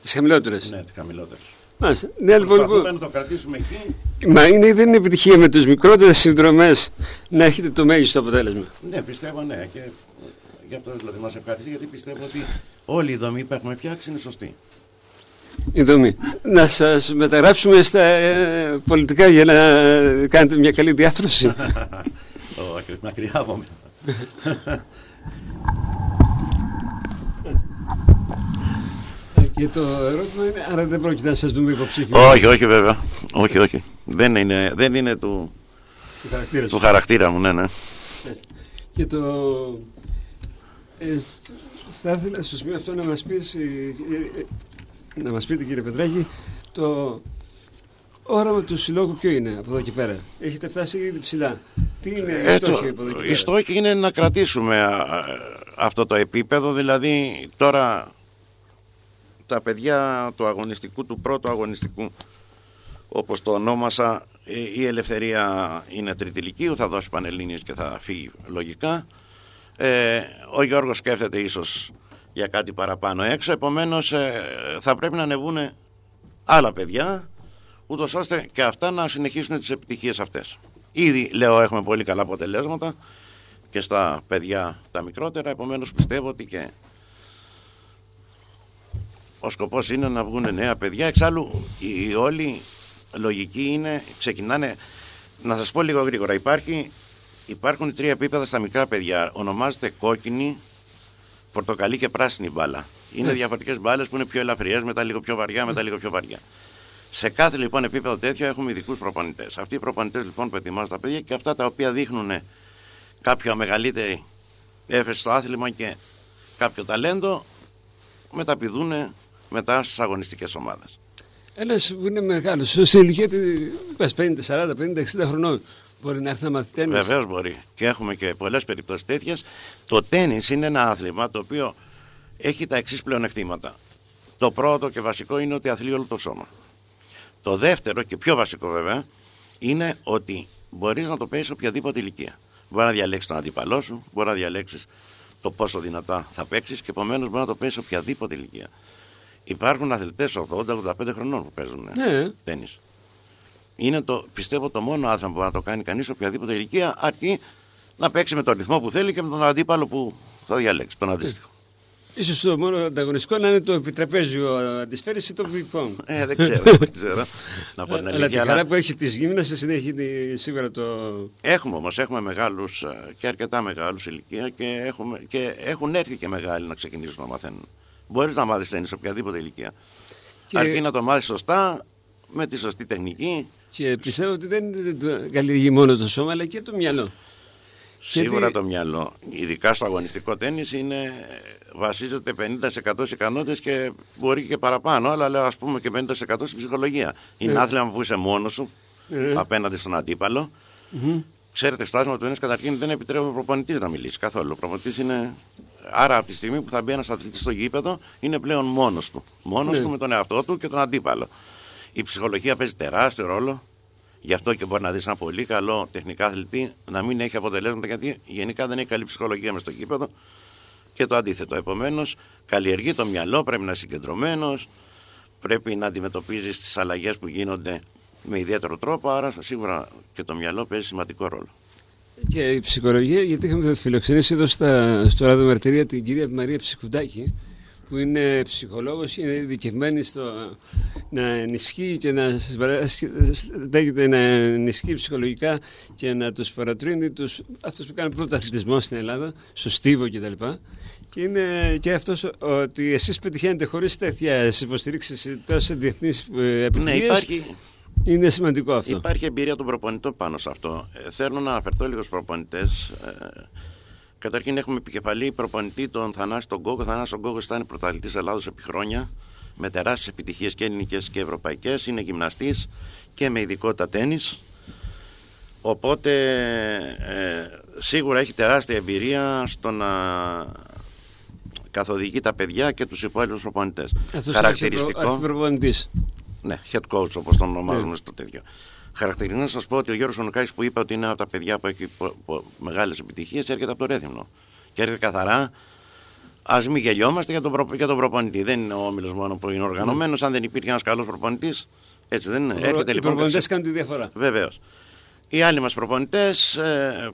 Speaker 4: Τις χαμηλότερες.
Speaker 5: Ναι, τις χαμηλότερες.
Speaker 4: Μάλιστα. Ναι, λοιπόν,
Speaker 5: Προσπαθούμε να το κρατήσουμε εκεί.
Speaker 4: Μα είναι, δεν είναι επιτυχία με τι μικρότερες συνδρομές να έχετε το μέγιστο αποτέλεσμα.
Speaker 5: Ναι, πιστεύω ναι. Και γι' αυτό δηλαδή μας ευχαριστεί, γιατί πιστεύω ότι όλη η δομή που έχουμε φτιάξει είναι σωστή.
Speaker 4: Η δομή. Να σας μεταγράψουμε στα ε, πολιτικά για να κάνετε μια καλή διάθρωση.
Speaker 5: Όχι, μακριά από μένα.
Speaker 4: Και το ερώτημα είναι, άρα δεν πρόκειται να σας δούμε υποψήφιο.
Speaker 5: Όχι, όχι βέβαια. Όχι, όχι. Δεν είναι, δεν είναι του,
Speaker 4: του, χαρακτήρα,
Speaker 5: του χαρακτήρα μου, ναι, ναι.
Speaker 4: Και το... Ε, θα ήθελα στο σημείο αυτό να μας πεις, ε, ε, να μας πείτε κύριε Πετράκη, το όραμα του συλλόγου ποιο είναι από εδώ και πέρα; Έχετε φτάσει ήδη ψηλά. Τι είναι η στόχη από εδώ και πέρα;
Speaker 5: Η στόχη είναι να κρατήσουμε αυτό το επίπεδο, δηλαδή τώρα τα παιδιά του αγωνιστικού, του πρώτου αγωνιστικού, όπως το ονόμασα, ε, η ελευθερία είναι τριτηλικίου, θα δώσει πανελλήνιες και θα φύγει λογικά. Ε, ο Γιώργος σκέφτεται ίσως για κάτι παραπάνω έξω, επομένως ε, θα πρέπει να ανεβούν άλλα παιδιά, ούτως ώστε και αυτά να συνεχίσουν τις επιτυχίες αυτές. Ήδη, λέω, έχουμε πολύ καλά αποτελέσματα και στα παιδιά τα μικρότερα. Επομένως πιστεύω ότι και ο σκοπός είναι να βγουν νέα παιδιά. Εξάλλου η όλη λογική είναι, ξεκινάνε, να σας πω λίγο γρήγορα, υπάρχει, υπάρχουν τρία επίπεδα στα μικρά παιδιά. Ονομάζεται κόκκινη, πορτοκαλί και πράσινη μπάλα. Είναι
Speaker 4: Ναι.
Speaker 5: διαφορετικές μπάλες που είναι πιο ελαφριές, μετά λίγο πιο βαριά, μετά λίγο πιο βαριά. Σε κάθε λοιπόν επίπεδο τέτοιο έχουμε ειδικούς προπονητές. Αυτοί οι προπονητές λοιπόν που ετοιμάζουν τα παιδιά και αυτά τα οποία δείχνουν κάποια μεγαλύτερη έφεση στο άθλημα και κάποιο ταλέντο μεταπηδούν μετά στις αγωνιστικές ομάδες.
Speaker 4: Ένα που είναι μεγάλος, σε ηλικία του είπες, 50, 40, 50, 60 χρονών, μπορεί να έρθει να μάθει τέννις.
Speaker 5: Βεβαίως μπορεί. Και έχουμε και πολλές περιπτώσεις τέτοιες. Το τέννη είναι ένα άθλημα το οποίο έχει τα εξής πλεονεκτήματα. Το πρώτο και βασικό είναι ότι αθλεί όλο το σώμα. Το δεύτερο και πιο βασικό βέβαια είναι ότι μπορείς να το παίξει σε οποιαδήποτε ηλικία. Μπορεί να διαλέξεις τον αντίπαλό σου, μπορεί να διαλέξεις το πόσο δυνατά θα παίξεις και επομένως μπορεί να το παίξει σε οποιαδήποτε ηλικία. Υπάρχουν αθλητές 80-85 χρονών που παίζουν
Speaker 4: Ναι.
Speaker 5: τέννις. Είναι το, πιστεύω το μόνο άθλημα που μπορεί να το κάνει κανείς σε οποιαδήποτε ηλικία, αρκεί να παίξει με τον ρυθμό που θέλει και με τον αντίπαλο που θα διαλέξει, τον αντίστοιχο.
Speaker 4: Ίσως το μόνο ανταγωνιστικό να είναι το επιτραπέζιο αντισφαίρις ή το ping pong.
Speaker 5: Ε, δεν ξέρω, δεν ξέρω. να πω την
Speaker 4: Αλλά τη
Speaker 5: αλήθεια.
Speaker 4: χαρά
Speaker 5: Αλλά
Speaker 4: που έχει της γύμναστης είναι έχει τη- σίγουρα το...
Speaker 5: έχουμε όμως έχουμε μεγάλους και αρκετά μεγάλους ηλικία και, έχουμε, και έχουν έρθει και μεγάλοι να ξεκινήσουν να μαθαίνουν. Μπορείς να μάθεις τέννη σε οποιαδήποτε ηλικία.
Speaker 4: Και-
Speaker 5: Αρκεί να το μάθεις σωστά, με τη σωστή τεχνική.
Speaker 4: Και πιστεύω ότι δεν δεν το καλλιεργεί μόνο το σώμα αλλά και το μυαλό.
Speaker 5: Σίγουρα
Speaker 4: Γιατί-
Speaker 5: το μυαλό, ειδικά στο αγωνιστικό τέννις, είναι, βασίζεται 50% σε ικανότητες και μπορεί και παραπάνω, αλλά λέω ας πούμε και 50% στην ψυχολογία. Είναι
Speaker 4: Ναι.
Speaker 5: άθλημα που είσαι μόνος σου
Speaker 4: Ε.
Speaker 5: απέναντι στον αντίπαλο. Ξέρετε, στο άθλημα του τέννις καταρχήν δεν επιτρέπεται ο προπονητής να μιλήσει καθόλου. Ο προπονητής είναι... Άρα από τη στιγμή που θα μπει ένας αθλητής στο γήπεδο είναι πλέον μόνος του. Μόνος
Speaker 4: Ναι.
Speaker 5: του με τον εαυτό του και τον αντίπαλο. Η ψυχολογία παίζει τεράστιο ρόλο. Γι' αυτό και μπορεί να δεις ένα πολύ καλό τεχνικά αθλητή να μην έχει αποτελέσματα γιατί γενικά δεν έχει καλή ψυχολογία μες στο γήπεδο και το αντίθετο. Επομένως, καλλιεργεί το μυαλό, πρέπει να είναι συγκεντρωμένος, πρέπει να αντιμετωπίζεις τις αλλαγές που γίνονται με ιδιαίτερο τρόπο. Άρα, σίγουρα και το μυαλό παίζει σημαντικό ρόλο.
Speaker 4: Και η ψυχολογία, γιατί είχαμε φιλοξενήσει εδώ στα, στο Ράδο Μαρτυρία την κυρία Μαρία Ψυχουντάκη, που είναι ψυχολόγος, είναι ειδικευμένη στο να ενισχύει και να, συμπαράσχει- να ενισχύει ψυχολογικά και να τους παρατρύνει τους, αυτούς που κάνουν πρώτο αθλητισμό στην Ελλάδα, στο Στίβο κτλ. Και είναι και αυτός ότι εσείς πετυχαίνετε χωρίς τέτοια υποστηρίξεις τόσο διεθνείς ε,
Speaker 5: Ναι,
Speaker 4: επιτυχίες.
Speaker 5: υπάρχει,
Speaker 4: Είναι σημαντικό αυτό.
Speaker 5: υπάρχει εμπειρία των προπονητών πάνω σε αυτό. Ε, θέλω να αναφερθώ λίγο στους προπονητές. Ε, καταρχήν, έχουμε επικεφαλή προπονητή τον Θανάση τον Κόκο. Θανάσης τον Κόκο ήταν πρωταθλητής Ελλάδος επί χρόνια με τεράστιες επιτυχίες και ελληνικές και ευρωπαϊκές. Είναι γυμναστής και με ειδικότητα τέννη. Οπότε ε, σίγουρα έχει τεράστια εμπειρία στο να καθοδηγεί τα παιδιά και τους υπόλοιπους προπονητές.
Speaker 4: Αυτός
Speaker 5: Χαρακτηριστικό.
Speaker 4: είναι αρχιπροπονητής.
Speaker 5: Ναι, head coach όπως τον ονομάζουμε στο τέτοιο. Χαρακτηριστικό να σας πω ότι ο Γιώργος Ονουκάκη που είπε ότι είναι από τα παιδιά που έχει μεγάλες επιτυχίες έρχεται από το Ρέθυμνο. Και έρχεται καθαρά. Α μην γελιόμαστε για τον, προ, για τον προπονητή. Δεν είναι ο όμιλος μόνο που είναι οργανωμένος. Αν δεν υπήρχε ένας καλός προπονητής, έτσι δεν είναι. Έρχεται
Speaker 4: Οι
Speaker 5: λοιπόν.
Speaker 4: προπονητές κάνουν τη διαφορά.
Speaker 5: Βεβαίως. Οι άλλοι μας προπονητές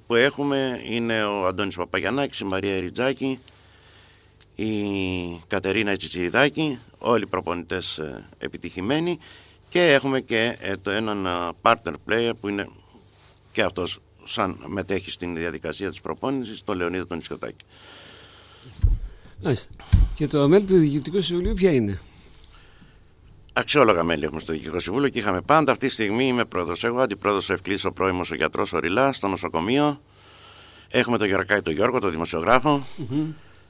Speaker 5: που έχουμε είναι ο Αντώνης Παπαγιανάκης, η Μαρία Εριτζάκη, η Κατερίνα Τσιτσιριδάκη, όλοι οι προπονητές ε, επιτυχημένοι και έχουμε και ε, το έναν ε, partner player που είναι και αυτός σαν μετέχει στην διαδικασία της προπόνησης, το Λεωνίδα τον Ισιωτάκη.
Speaker 4: Μάλιστα. Και το μέλη του Διοικητικού Συμβουλίου ποια είναι;
Speaker 5: Αξιόλογα μέλη έχουμε στο Διοικητικό Συμβούλιο και είχαμε πάντα. Αυτή τη στιγμή είμαι πρόεδρος εγώ, αντιπρόεδρος ο Ευκλής, ο πρώιμος ο γιατρός ο Ριλάς, στο νοσοκομείο. Έχουμε τον Γεωργάκη τον Γιώργο, τον δημοσιογράφο.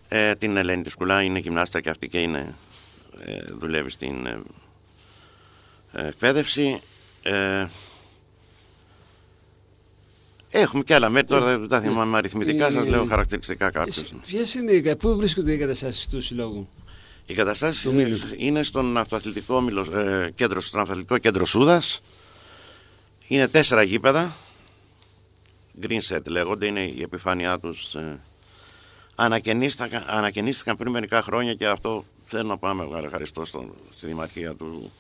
Speaker 5: Ε, την Ελένη της Σκουλά είναι γυμνάστα και αυτή και είναι, ε, δουλεύει στην ε, ε, εκπαίδευση. Ε, έχουμε και άλλα μέρη, τώρα δεν τα θυμάμαι αριθμητικά, σας λέω χαρακτηριστικά κάποιους.
Speaker 4: Ποιες είναι, οι- πού βρίσκονται οι καταστάσεις του Συλλόγου;
Speaker 5: Οι καταστάσει
Speaker 4: Του Μήλου.
Speaker 5: είναι στον αυτοαθλητικό, όμιλο, ε, κέντρο, στον αυτοαθλητικό κέντρο Σούδας. Είναι τέσσερα γήπεδα. Green set λέγονται, είναι η επιφάνειά τους. Ε, ανακαινίστηκαν, ανακαινίστηκαν πριν μερικά χρόνια και αυτό θέλω να πάμε να ευχαριστώ στο, στη Δημαρχία του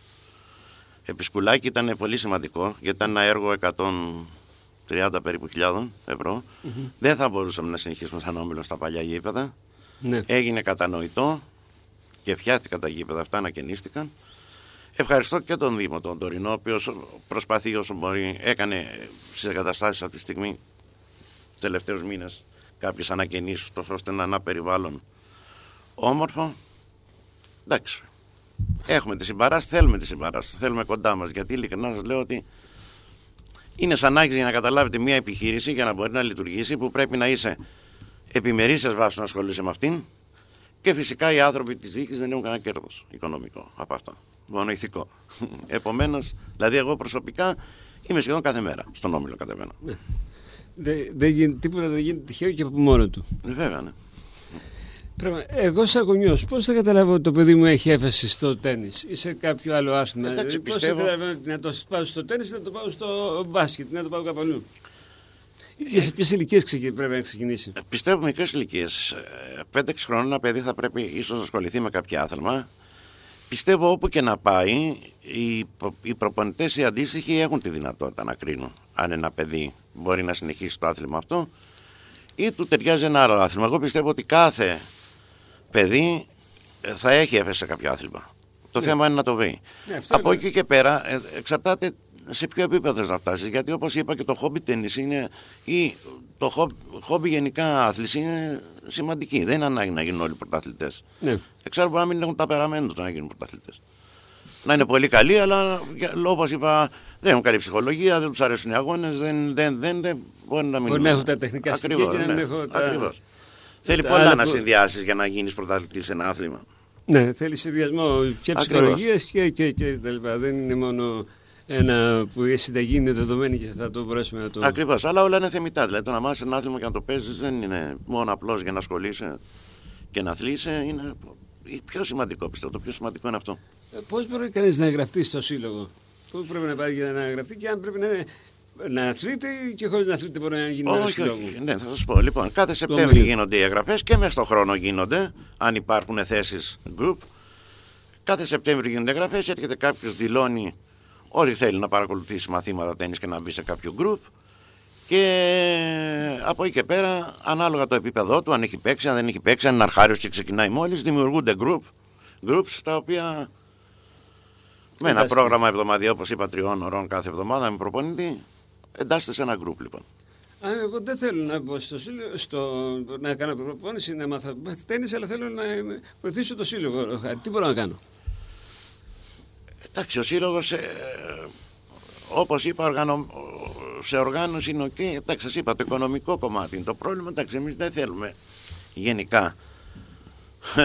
Speaker 5: Επισκουλάκη. Ήταν πολύ σημαντικό γιατί ήταν ένα έργο 100, 30 περίπου χιλιάδων ευρώ. Δεν θα μπορούσαμε να συνεχίσουμε σαν όμιλο στα παλιά γήπεδα.
Speaker 4: Ναι.
Speaker 5: Έγινε κατανοητό και φτιάχτηκαν τα γήπεδα αυτά, ανακαινίστηκαν. Ευχαριστώ και τον Δήμο, τον Τωρινό, ο οποίος προσπαθεί όσο μπορεί, έκανε στις εγκαταστάσεις αυτή τη στιγμή, τελευταίους μήνες, κάποιες ανακαινήσεις, τόσο ώστε να είναι ένα περιβάλλον όμορφο. Εντάξει. Έχουμε τη συμπαράσταση, θέλουμε τη συμπαράσταση, θέλουμε κοντά μας. Γιατί ειλικρινά σας λέω ότι είναι σαν άκρη για να καταλάβετε μια επιχείρηση για να μπορεί να λειτουργήσει που πρέπει να είσαι επιμερήσια βάσης να ασχολείσαι με αυτήν και φυσικά οι άνθρωποι της διοίκηση δεν έχουν κανένα κέρδος οικονομικό από αυτό. Μόνο ηθικό. Επομένως, δηλαδή, εγώ προσωπικά είμαι σχεδόν κάθε μέρα στον όμιλο κατεβαίνω.
Speaker 4: Ναι. Δεν δε γίνεται, τίποτα δεν γίνεται τυχαίο και από μόνο του.
Speaker 5: Ε, Βέβαια, ναι.
Speaker 4: Πράγμα, εγώ σαν γονιός, πώς θα καταλάβω ότι το παιδί μου έχει έφαση στο τέννη ή σε κάποιο άλλο άθλημα.
Speaker 5: Εντάξει,
Speaker 4: Πώς
Speaker 5: πιστεύω-
Speaker 4: θα καταλαβαίνω ότι να το πάω στο τέννη ή να το πάω στο μπάσκετ, να το πάω κάπου αλλού; Και σε ποιες ηλικίες πρέπει να ξεκινήσει;
Speaker 5: Ε, Πιστεύω μικρές ηλικίες. 5-6 χρόνων ένα παιδί θα πρέπει ίσως να ασχοληθεί με κάποιο άθλημα. Πιστεύω όπου και να πάει, οι, προ- οι προπονητές οι αντίστοιχοι έχουν τη δυνατότητα να κρίνουν αν ένα παιδί μπορεί να συνεχίσει το άθλημα αυτό ή του ταιριάζει ένα άλλο άθλημα. Εγώ πιστεύω ότι κάθε παιδί ε, θα έχει έφεση σε κάποιο άθλημα. Το θέμα είναι να το βρει.
Speaker 4: Ναι, αυτό
Speaker 5: Από
Speaker 4: είναι.
Speaker 5: εκεί και πέρα ε, εξαρτάται σε ποιο επίπεδο θες να φτάσεις. Γιατί όπως είπα και το χόμπι τέννη είναι. ή το χόμπι, χόμπι γενικά άθληση είναι σημαντική. Δεν είναι ανάγκη να γίνουν όλοι πρωταθλητές.
Speaker 4: Ναι.
Speaker 5: Εξάλλου μπορεί να μην έχουν τα περαμένου να γίνουν πρωταθλητές. Να είναι πολύ καλοί, αλλά όπως είπα, δεν έχουν καλή ψυχολογία, δεν τους αρέσουν οι αγώνες, δεν, δεν, δεν, δεν μπορεί να μην.
Speaker 4: Μπορεί να έχουν τα τεχνικά στοιχεία
Speaker 5: Ακριβώς,
Speaker 4: και να μην
Speaker 5: ναι.
Speaker 4: έχω τα-
Speaker 5: Ακριβώς. Θέλει
Speaker 4: τα
Speaker 5: πολλά
Speaker 4: άλλα
Speaker 5: να
Speaker 4: που-
Speaker 5: συνδυάσεις για να γίνεις πρωταθλητής σε ένα άθλημα.
Speaker 4: Ναι, θέλει συνδυασμό και
Speaker 5: Ακριβώς.
Speaker 4: ψυχολογίας και, και, και τα λοιπά. Δεν είναι μόνο ένα που η συνταγή είναι δεδομένη και θα το μπορέσουμε να το.
Speaker 5: Ακριβώς, αλλά όλα είναι θεμητά. Δηλαδή το να μάθεις ένα άθλημα και να το παίζεις δεν είναι μόνο απλώς για να ασχολείσαι και να αθλείσαι. Είναι πιο σημαντικό πιστεύω. Το πιο σημαντικό είναι αυτό.
Speaker 4: Πώς μπορεί κανείς να εγγραφτεί στο σύλλογο, Πού πρέπει να πάει για να εγγραφτεί και αν πρέπει να, είναι, να αθλείται και χωρίς να αθλείται μπορεί να γίνει ένας
Speaker 5: Όχι,
Speaker 4: σύλλογο.
Speaker 5: όχι. Ναι, θα σας πω. Λοιπόν, κάθε Σεπτέμβριο
Speaker 4: Μαρίο.
Speaker 5: γίνονται οι εγγραφές και μέσα στον χρόνο γίνονται, αν υπάρχουν θέσεις group. Κάθε Σεπτέμβριο γίνονται εγγραφές, έρχεται κάποιος, δηλώνει ότι θέλει να παρακολουθήσει μαθήματα τέννη και να μπει σε κάποιο group. Και από εκεί και πέρα, ανάλογα το επίπεδό του, αν έχει παίξει, αν δεν έχει παίξει, αν είναι αρχάριος και ξεκινάει μόλις, δημιουργούνται group, groups τα οποία με ένα
Speaker 4: Εντάξει.
Speaker 5: πρόγραμμα εβδομαδιαίο, όπως είπα, τριών ωρών κάθε εβδομάδα με προπονητή, εντάσσεται σε ένα group λοιπόν.
Speaker 4: Α, εγώ δεν θέλω να μπω στο σύλλογο, στο, να κάνω προπόνηση, να μάθω τέννις, αλλά θέλω να βοηθήσω το σύλλογο. Χάρη. Τι μπορώ να κάνω;
Speaker 5: Εντάξει, ο σύλλογος, ε, όπως είπα, οργανω... σε οργάνωση είναι οκ. Εντάξει, σας είπα, το οικονομικό κομμάτι είναι το πρόβλημα. Εντάξει, εμείς δεν θέλουμε γενικά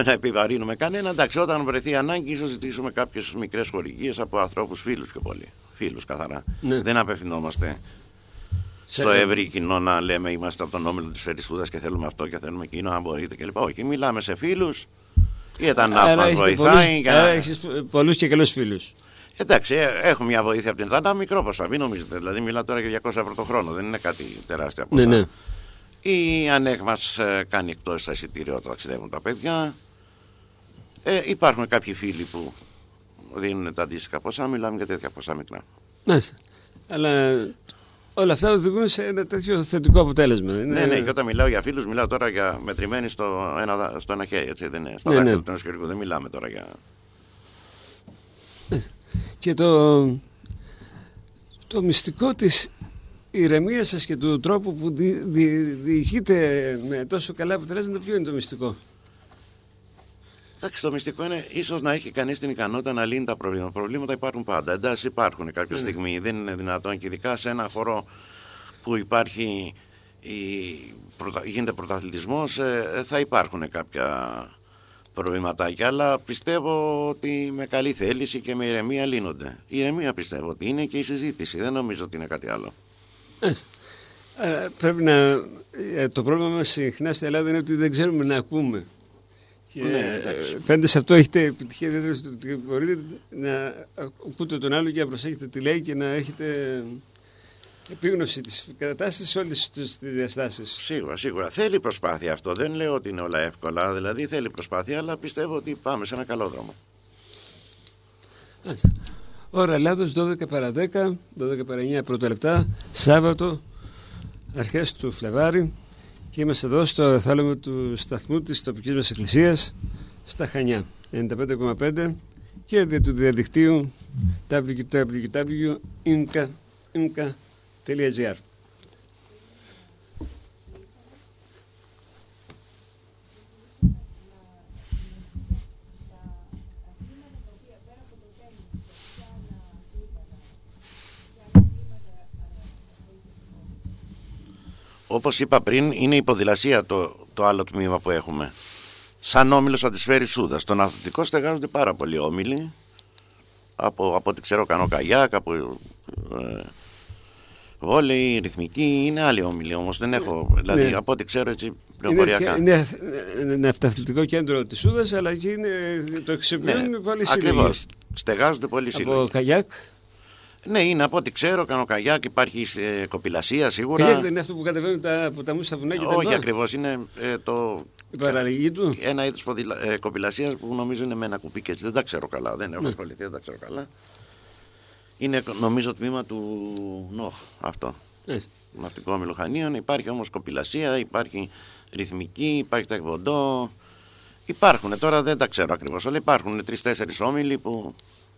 Speaker 5: να επιβαρύνουμε κανένα. Εντάξει, όταν βρεθεί ανάγκη, ίσως ζητήσουμε κάποιες μικρές χορηγίες από ανθρώπους φίλους και πολύ. Φίλους καθαρά.
Speaker 4: Ναι.
Speaker 5: Δεν απευθυνόμαστε στο
Speaker 4: Σε-
Speaker 5: ευρύ κοινό να λέμε είμαστε από τον όμιλο της Φεριστούδας και θέλουμε αυτό και θέλουμε εκείνο, αν μπορείτε κλπ. Όχι, μιλάμε σε φίλους. Ή όταν να
Speaker 4: Άρα
Speaker 5: μας
Speaker 4: έχετε
Speaker 5: βοηθάει.
Speaker 4: πολλούς-
Speaker 5: για
Speaker 4: άρα
Speaker 5: να-
Speaker 4: έχεις πολλούς και καλούς φίλους.
Speaker 5: Εντάξει, ε, έχω μια βοήθεια από την Ελλάδα, μικρό ποσά, μην νομίζετε. Δηλαδή, μιλάω τώρα για 200 ευρώ το χρόνο, δεν είναι κάτι τεράστια ποσά.
Speaker 4: Ναι, ναι.
Speaker 5: Η ΑΝΕΚ μας κάνει εκτός στα εισιτήρια όταν ταξιδεύουν τα παιδιά. Ε, υπάρχουν κάποιοι φίλοι που δίνουν τα αντίστοιχα ποσά, μιλάμε για τέτοια ποσά μικρά.
Speaker 4: Μάλιστα. Αλλά όλα αυτά οδηγούν σε ένα τέτοιο θετικό αποτέλεσμα. Είναι...
Speaker 5: Ναι, ναι, και όταν μιλάω για φίλους, μιλάω τώρα για μετρημένοι στο ένα, δα- στο ένα χέρι, έτσι, δεν είναι. Στα
Speaker 4: Ναι,
Speaker 5: δάχτυλα
Speaker 4: ναι.
Speaker 5: του ενός χεριού, δεν μιλάμε τώρα για.
Speaker 4: Και το, το μυστικό της ηρεμίας σας και του τρόπου που δι, δι, διηγείτε με τόσο καλά αποτελέσματα, ποιο είναι το μυστικό;
Speaker 5: Εντάξει, το μυστικό είναι ίσως να έχει κανείς την ικανότητα να λύνει τα προβλήματα. Προβλήματα υπάρχουν πάντα. Εντάξει, υπάρχουν κάποια στιγμή. Δεν είναι δυνατόν και ειδικά σε ένα χώρο που υπάρχει η, πρωτα- γίνεται πρωταθλητισμός ε, θα υπάρχουν κάποια προβληματάκια αλλά πιστεύω ότι με καλή θέληση και με ηρεμία λύνονται. Η ηρεμία πιστεύω ότι είναι και η συζήτηση. Δεν νομίζω ότι είναι κάτι άλλο.
Speaker 4: Μάλιστα. Άρα πρέπει να... ε, Το πρόβλημα μας συχνά στην Ελλάδα είναι ότι δεν ξέρουμε να ακούμε. Και
Speaker 5: Ναι, εντάξει.
Speaker 4: ε, φαίνεται σε αυτό έχετε επιτυχία ιδιαίτερα στο ότι μπορείτε να ακούτε τον άλλο και να προσέχετε τι λέει και να έχετε επίγνωση της κατάστασης σε όλες τις τις διαστάσεις.
Speaker 5: Σίγουρα, σίγουρα. Θέλει προσπάθεια αυτό. Δεν λέω ότι είναι όλα εύκολα. Δηλαδή θέλει προσπάθεια, αλλά πιστεύω ότι πάμε σε ένα καλό δρόμο.
Speaker 4: Μάλιστα. Ώρα Ελλάδος 12 παρα 10, 12 παρα 9 πρώτα λεπτά, Σάββατο αρχές του Φλεβάρι και είμαστε εδώ στο θάλαμο του σταθμού της τοπικής μας εκκλησίας στα Χανιά 95,5 και δια του διαδικτύου www.inca.gr
Speaker 5: Όπως είπα πριν, είναι η ποδηλασία το, το άλλο τμήμα που έχουμε. Σαν όμιλος θα της φέρει Σούδας. Στον αθλητικό στεγάζονται πάρα πολλοί όμιλοι. Από, από ό,τι ξέρω, κάνω καγιάκ, από ε, βόλεϊ, ρυθμική. Είναι άλλοι όμιλοι όμως. Δεν έχω. Ναι. Δηλαδή,
Speaker 4: Ναι.
Speaker 5: από ό,τι ξέρω, έτσι πληροφοριακά.
Speaker 4: Είναι, είναι, είναι αυτοαθλητικό κέντρο της Σούδας αλλά και είναι, το εξυπηρετούν
Speaker 5: Ναι,
Speaker 4: πολύ σύλλογοι.
Speaker 5: Ακριβώ. Στεγάζονται πολλοί
Speaker 4: Από
Speaker 5: σύλλογοι.
Speaker 4: καγιάκ.
Speaker 5: Ναι, είναι από ό,τι ξέρω, κάνω καγιάκ, υπάρχει ε, κοπηλασία σίγουρα.
Speaker 4: Καγιάκ δεν είναι αυτό που κατεβαίνουν τα ποταμού στα βουνά και τα
Speaker 5: Όχι
Speaker 4: λοιπά;
Speaker 5: ακριβώς, είναι ε, το,
Speaker 4: Η παραλλαγή του;
Speaker 5: ένα είδος ε, κοπηλασίας που νομίζω είναι με ένα κουπί και έτσι. Δεν τα ξέρω καλά, δεν έχω
Speaker 4: Ναι.
Speaker 5: ασχοληθεί, δεν τα ξέρω καλά. Είναι νομίζω τμήμα του ΝΟΧ αυτό.
Speaker 4: Ναι.
Speaker 5: Ναυτικό Μιλοχανίων. Υπάρχει όμως κοπηλασία, υπάρχει ρυθμική, υπάρχει ταχυβοντό. Υπάρχουν, τώρα δεν τα ξέρω ακριβώς όλα. Υπάρχουν τρει-τέσσερι όμιλοι που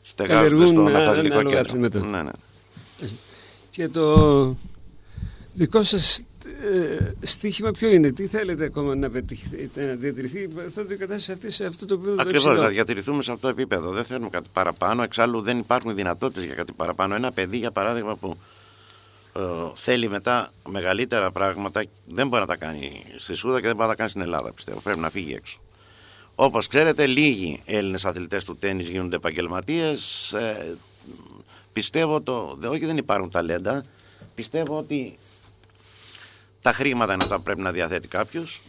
Speaker 5: στεγάζονται
Speaker 4: Καλλιεργούν
Speaker 5: στο
Speaker 4: ένα-
Speaker 5: μεταθλητικό
Speaker 4: ανάλογα
Speaker 5: κέντρο.
Speaker 4: αθλήματα.
Speaker 5: Ναι, ναι.
Speaker 4: Και το δικό σας ε, στοίχημα ποιο είναι, τι θέλετε ακόμα να, πετύχει, να διατηρηθεί, θα το κατάσταση αυτή σε αυτό το επίπεδο το
Speaker 5: Ακριβώς,
Speaker 4: υψηλό.
Speaker 5: θα διατηρηθούμε σε αυτό το επίπεδο. Δεν θέλουμε κάτι παραπάνω. Εξάλλου δεν υπάρχουν δυνατότητες για κάτι παραπάνω. Ένα παιδί, για παράδειγμα, που ε, θέλει μετά μεγαλύτερα πράγματα, δεν μπορεί να τα κάνει στη Σούδα και δεν μπορεί να τα κάνει στην Ελλάδα, πιστεύω. Πρέπει να φύγει έξω. Όπως ξέρετε, λίγοι Έλληνες αθλητές του τέννη γίνονται επαγγελματίες. Ε, πιστεύω το. δε- Όχι, δεν υπάρχουν ταλέντα. Πιστεύω ότι τα χρήματα είναι αυτά που πρέπει να διαθέτει κάποιος.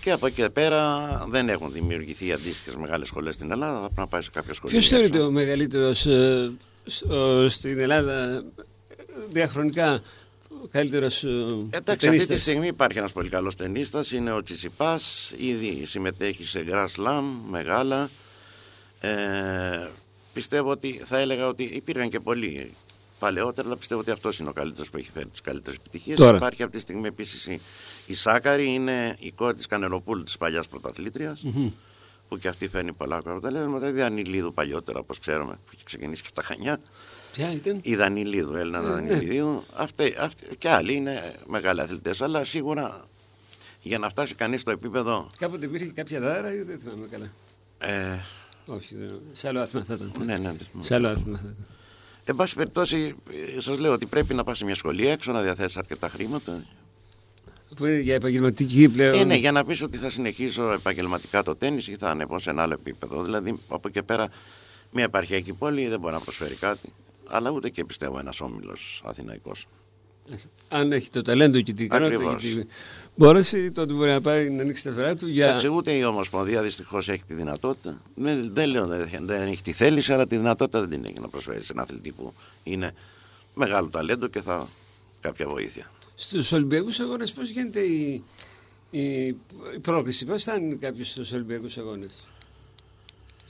Speaker 5: Και από εκεί και πέρα δεν έχουν δημιουργηθεί αντίστοιχες μεγάλες σχολές στην Ελλάδα. Θα πρέπει να πάει σε κάποια σχολή.
Speaker 4: Ποιος
Speaker 5: έξω.
Speaker 4: θεωρείται ο μεγαλύτερος ε, σ- ο- στην Ελλάδα ε, διαχρονικά ο καλύτερος ε,
Speaker 5: Εντάξει, αυτή τη
Speaker 4: ταινίστας.
Speaker 5: στιγμή υπάρχει ένας πολύ καλός ταινίστας. Είναι ο Τσιτσιπάς. Ήδη συμμετέχει σε Grand Slam μεγάλα. Ε, πιστεύω ότι θα έλεγα ότι υπήρχαν και πολλοί παλαιότερα, αλλά πιστεύω ότι αυτός είναι ο καλύτερος που έχει φέρει τις καλύτερες επιτυχίες.
Speaker 4: Τώρα.
Speaker 5: Υπάρχει αυτή τη στιγμή επίσης η, η Σάκαρη, είναι η κόρη της Κανελοπούλου της παλιάς πρωταθλήτριας. Που και αυτή φέρνει πολλά αποτελέσματα. Η Δανιλίδου παλιότερα, όπως ξέρουμε, που έχει ξεκινήσει και από τα Χανιά.
Speaker 4: Ποια ήταν;
Speaker 5: Η Δανιλίδου, Έλληνα
Speaker 4: Ναι,
Speaker 5: Δανιλίδου. Αυτοί, αυτοί, και άλλοι είναι μεγάλοι αθλητές, αλλά σίγουρα για να φτάσει κανείς στο επίπεδο.
Speaker 4: Κάποτε υπήρχε κάποια δάρα ή δεν θυμάμαι καλά.
Speaker 5: Ε,
Speaker 4: Όχι, δεν- σε άλλο άθλημα θα ήταν.
Speaker 5: ναι, ναι.
Speaker 4: Σε άλλο άθλημα θα ήταν.
Speaker 5: Εν πάση περιπτώσει, σας λέω ότι πρέπει να πας σε μια σχολή έξω, να διαθέσεις αρκετά χρήματα.
Speaker 4: Που είναι για επαγγελματική πλέον.
Speaker 5: Ε, ναι, για να πεις ότι θα συνεχίσω επαγγελματικά το τέννη ή θα ανεβώ σε ένα άλλο επίπεδο. Δηλαδή, από εκεί και πέρα, μια επαρχιακή πόλη δεν μπορεί να προσφέρει κάτι. Αλλά ούτε και πιστεύω ένας όμιλος Αθηναϊκός.
Speaker 4: Αν έχει το ταλέντο και την ικανότητα και
Speaker 5: Ακριβώς.
Speaker 4: την μπόρεση, τότε μπορεί να πάει να ανοίξει τα φτερά του για.
Speaker 5: Εντάξει, ούτε η Ομοσπονδία δυστυχώς έχει τη δυνατότητα. Δεν, δεν λέω δεν, δεν έχει τη θέληση, αλλά τη δυνατότητα δεν την έχει να προσφέρει σε ένα αθλητή που είναι μεγάλο ταλέντο και θα κάποια βοήθεια.
Speaker 4: Στους Ολυμπιακούς Αγώνες, πώς γίνεται η, η, η πρόκληση, πώς φτάνει κάποιος στους Ολυμπιακούς Αγώνες;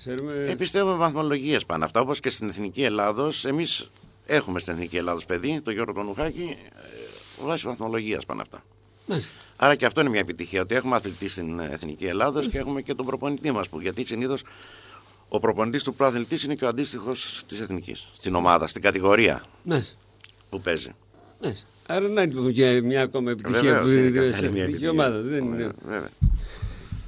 Speaker 4: Ξέρουμε.
Speaker 5: Ε, πιστεύω βαθμολογίες πάνω αυτά. Όπως και στην Εθνική Ελλάδος, εμείς έχουμε στην Εθνική Ελλάδος παιδί, τον Γιώργο Τονουχάκη, ε, βάσει βαθμολογίας πάνω αυτά.
Speaker 4: Μάλιστα.
Speaker 5: Άρα και αυτό είναι μια επιτυχία ότι έχουμε αθλητή στην Εθνική Ελλάδος και έχουμε και τον προπονητή μας. Γιατί συνήθως ο προπονητής του προαθλητής είναι και ο αντίστοιχος της Εθνικής. Στην ομάδα, στην κατηγορία
Speaker 4: Μάλιστα.
Speaker 5: που παίζει.
Speaker 4: Μάλιστα. Άρα να λοιπόν και μια ακόμα επιτυχία
Speaker 5: Βεβαίως,
Speaker 4: που
Speaker 5: είναι
Speaker 4: δίνεται
Speaker 5: καθαρή
Speaker 4: σε
Speaker 5: μια
Speaker 4: εθνική
Speaker 5: επιτυχία.
Speaker 4: ομάδα. Δεν είναι...
Speaker 5: Βέβαια, βέβαια.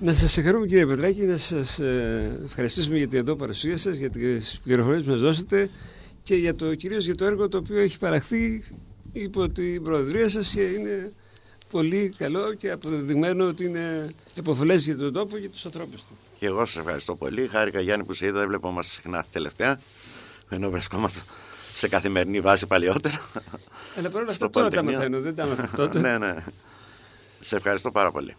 Speaker 4: Να σας συγχαρούμε κύριε Πετράκη, να σας ε, ευχαριστήσουμε για την εδώ παρουσία σας, για τις πληροφορίες που μας δώσετε και για το, κυρίως για το έργο το οποίο έχει παραχθεί υπό την προεδρία σας και είναι πολύ καλό και αποδεδειγμένο ότι είναι επωφελές για τον τόπο και για τους ανθρώπους του.
Speaker 5: Και εγώ σας ευχαριστώ πολύ. Χάρηκα Γιάννη που σε είδα, δεν βλεπόμαστε συχνά τελευταία. Ενώ βρισκόμαστε σε καθημερινή βάση παλιότερα.
Speaker 4: Αλλά παρόλα αυτά
Speaker 5: Στο
Speaker 4: τώρα τα
Speaker 5: Πολυτεχνείο.
Speaker 4: μαθαίνω, δεν τα μάθα τότε.
Speaker 5: ναι, ναι. Σε ευχαριστώ πάρα πολύ.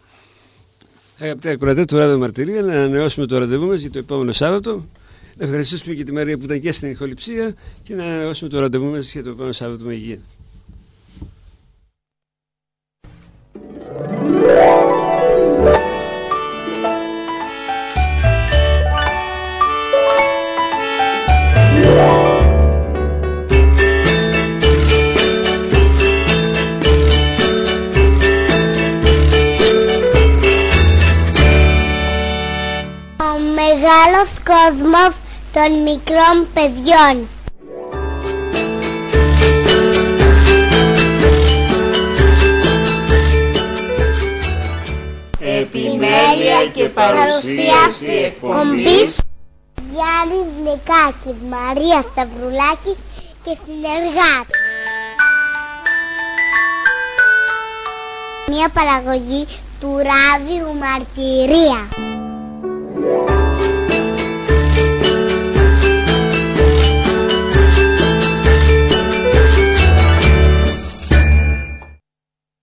Speaker 4: Αγαπητοί ακροατές του Ράδιο Μαρτυρία, να ανανεώσουμε το ραντεβού μας για το επόμενο Σάββατο. Να ευχαριστήσουμε και τη Μαρία που ήταν και στην ηχοληψία και να ανανεώσουμε το ραντεβού μας για το επόμενο Σάββατο με υγεία.
Speaker 2: Μεγάλος κόσμος των μικρών παιδιών.
Speaker 3: Επιμέλεια και παρουσίαση εκπομπής
Speaker 2: Γιάννης Νεκάκης, Μαρία Σταυρουλάκη και συνεργάτη. Μια παραγωγή του ράδιου Μαρτυρία.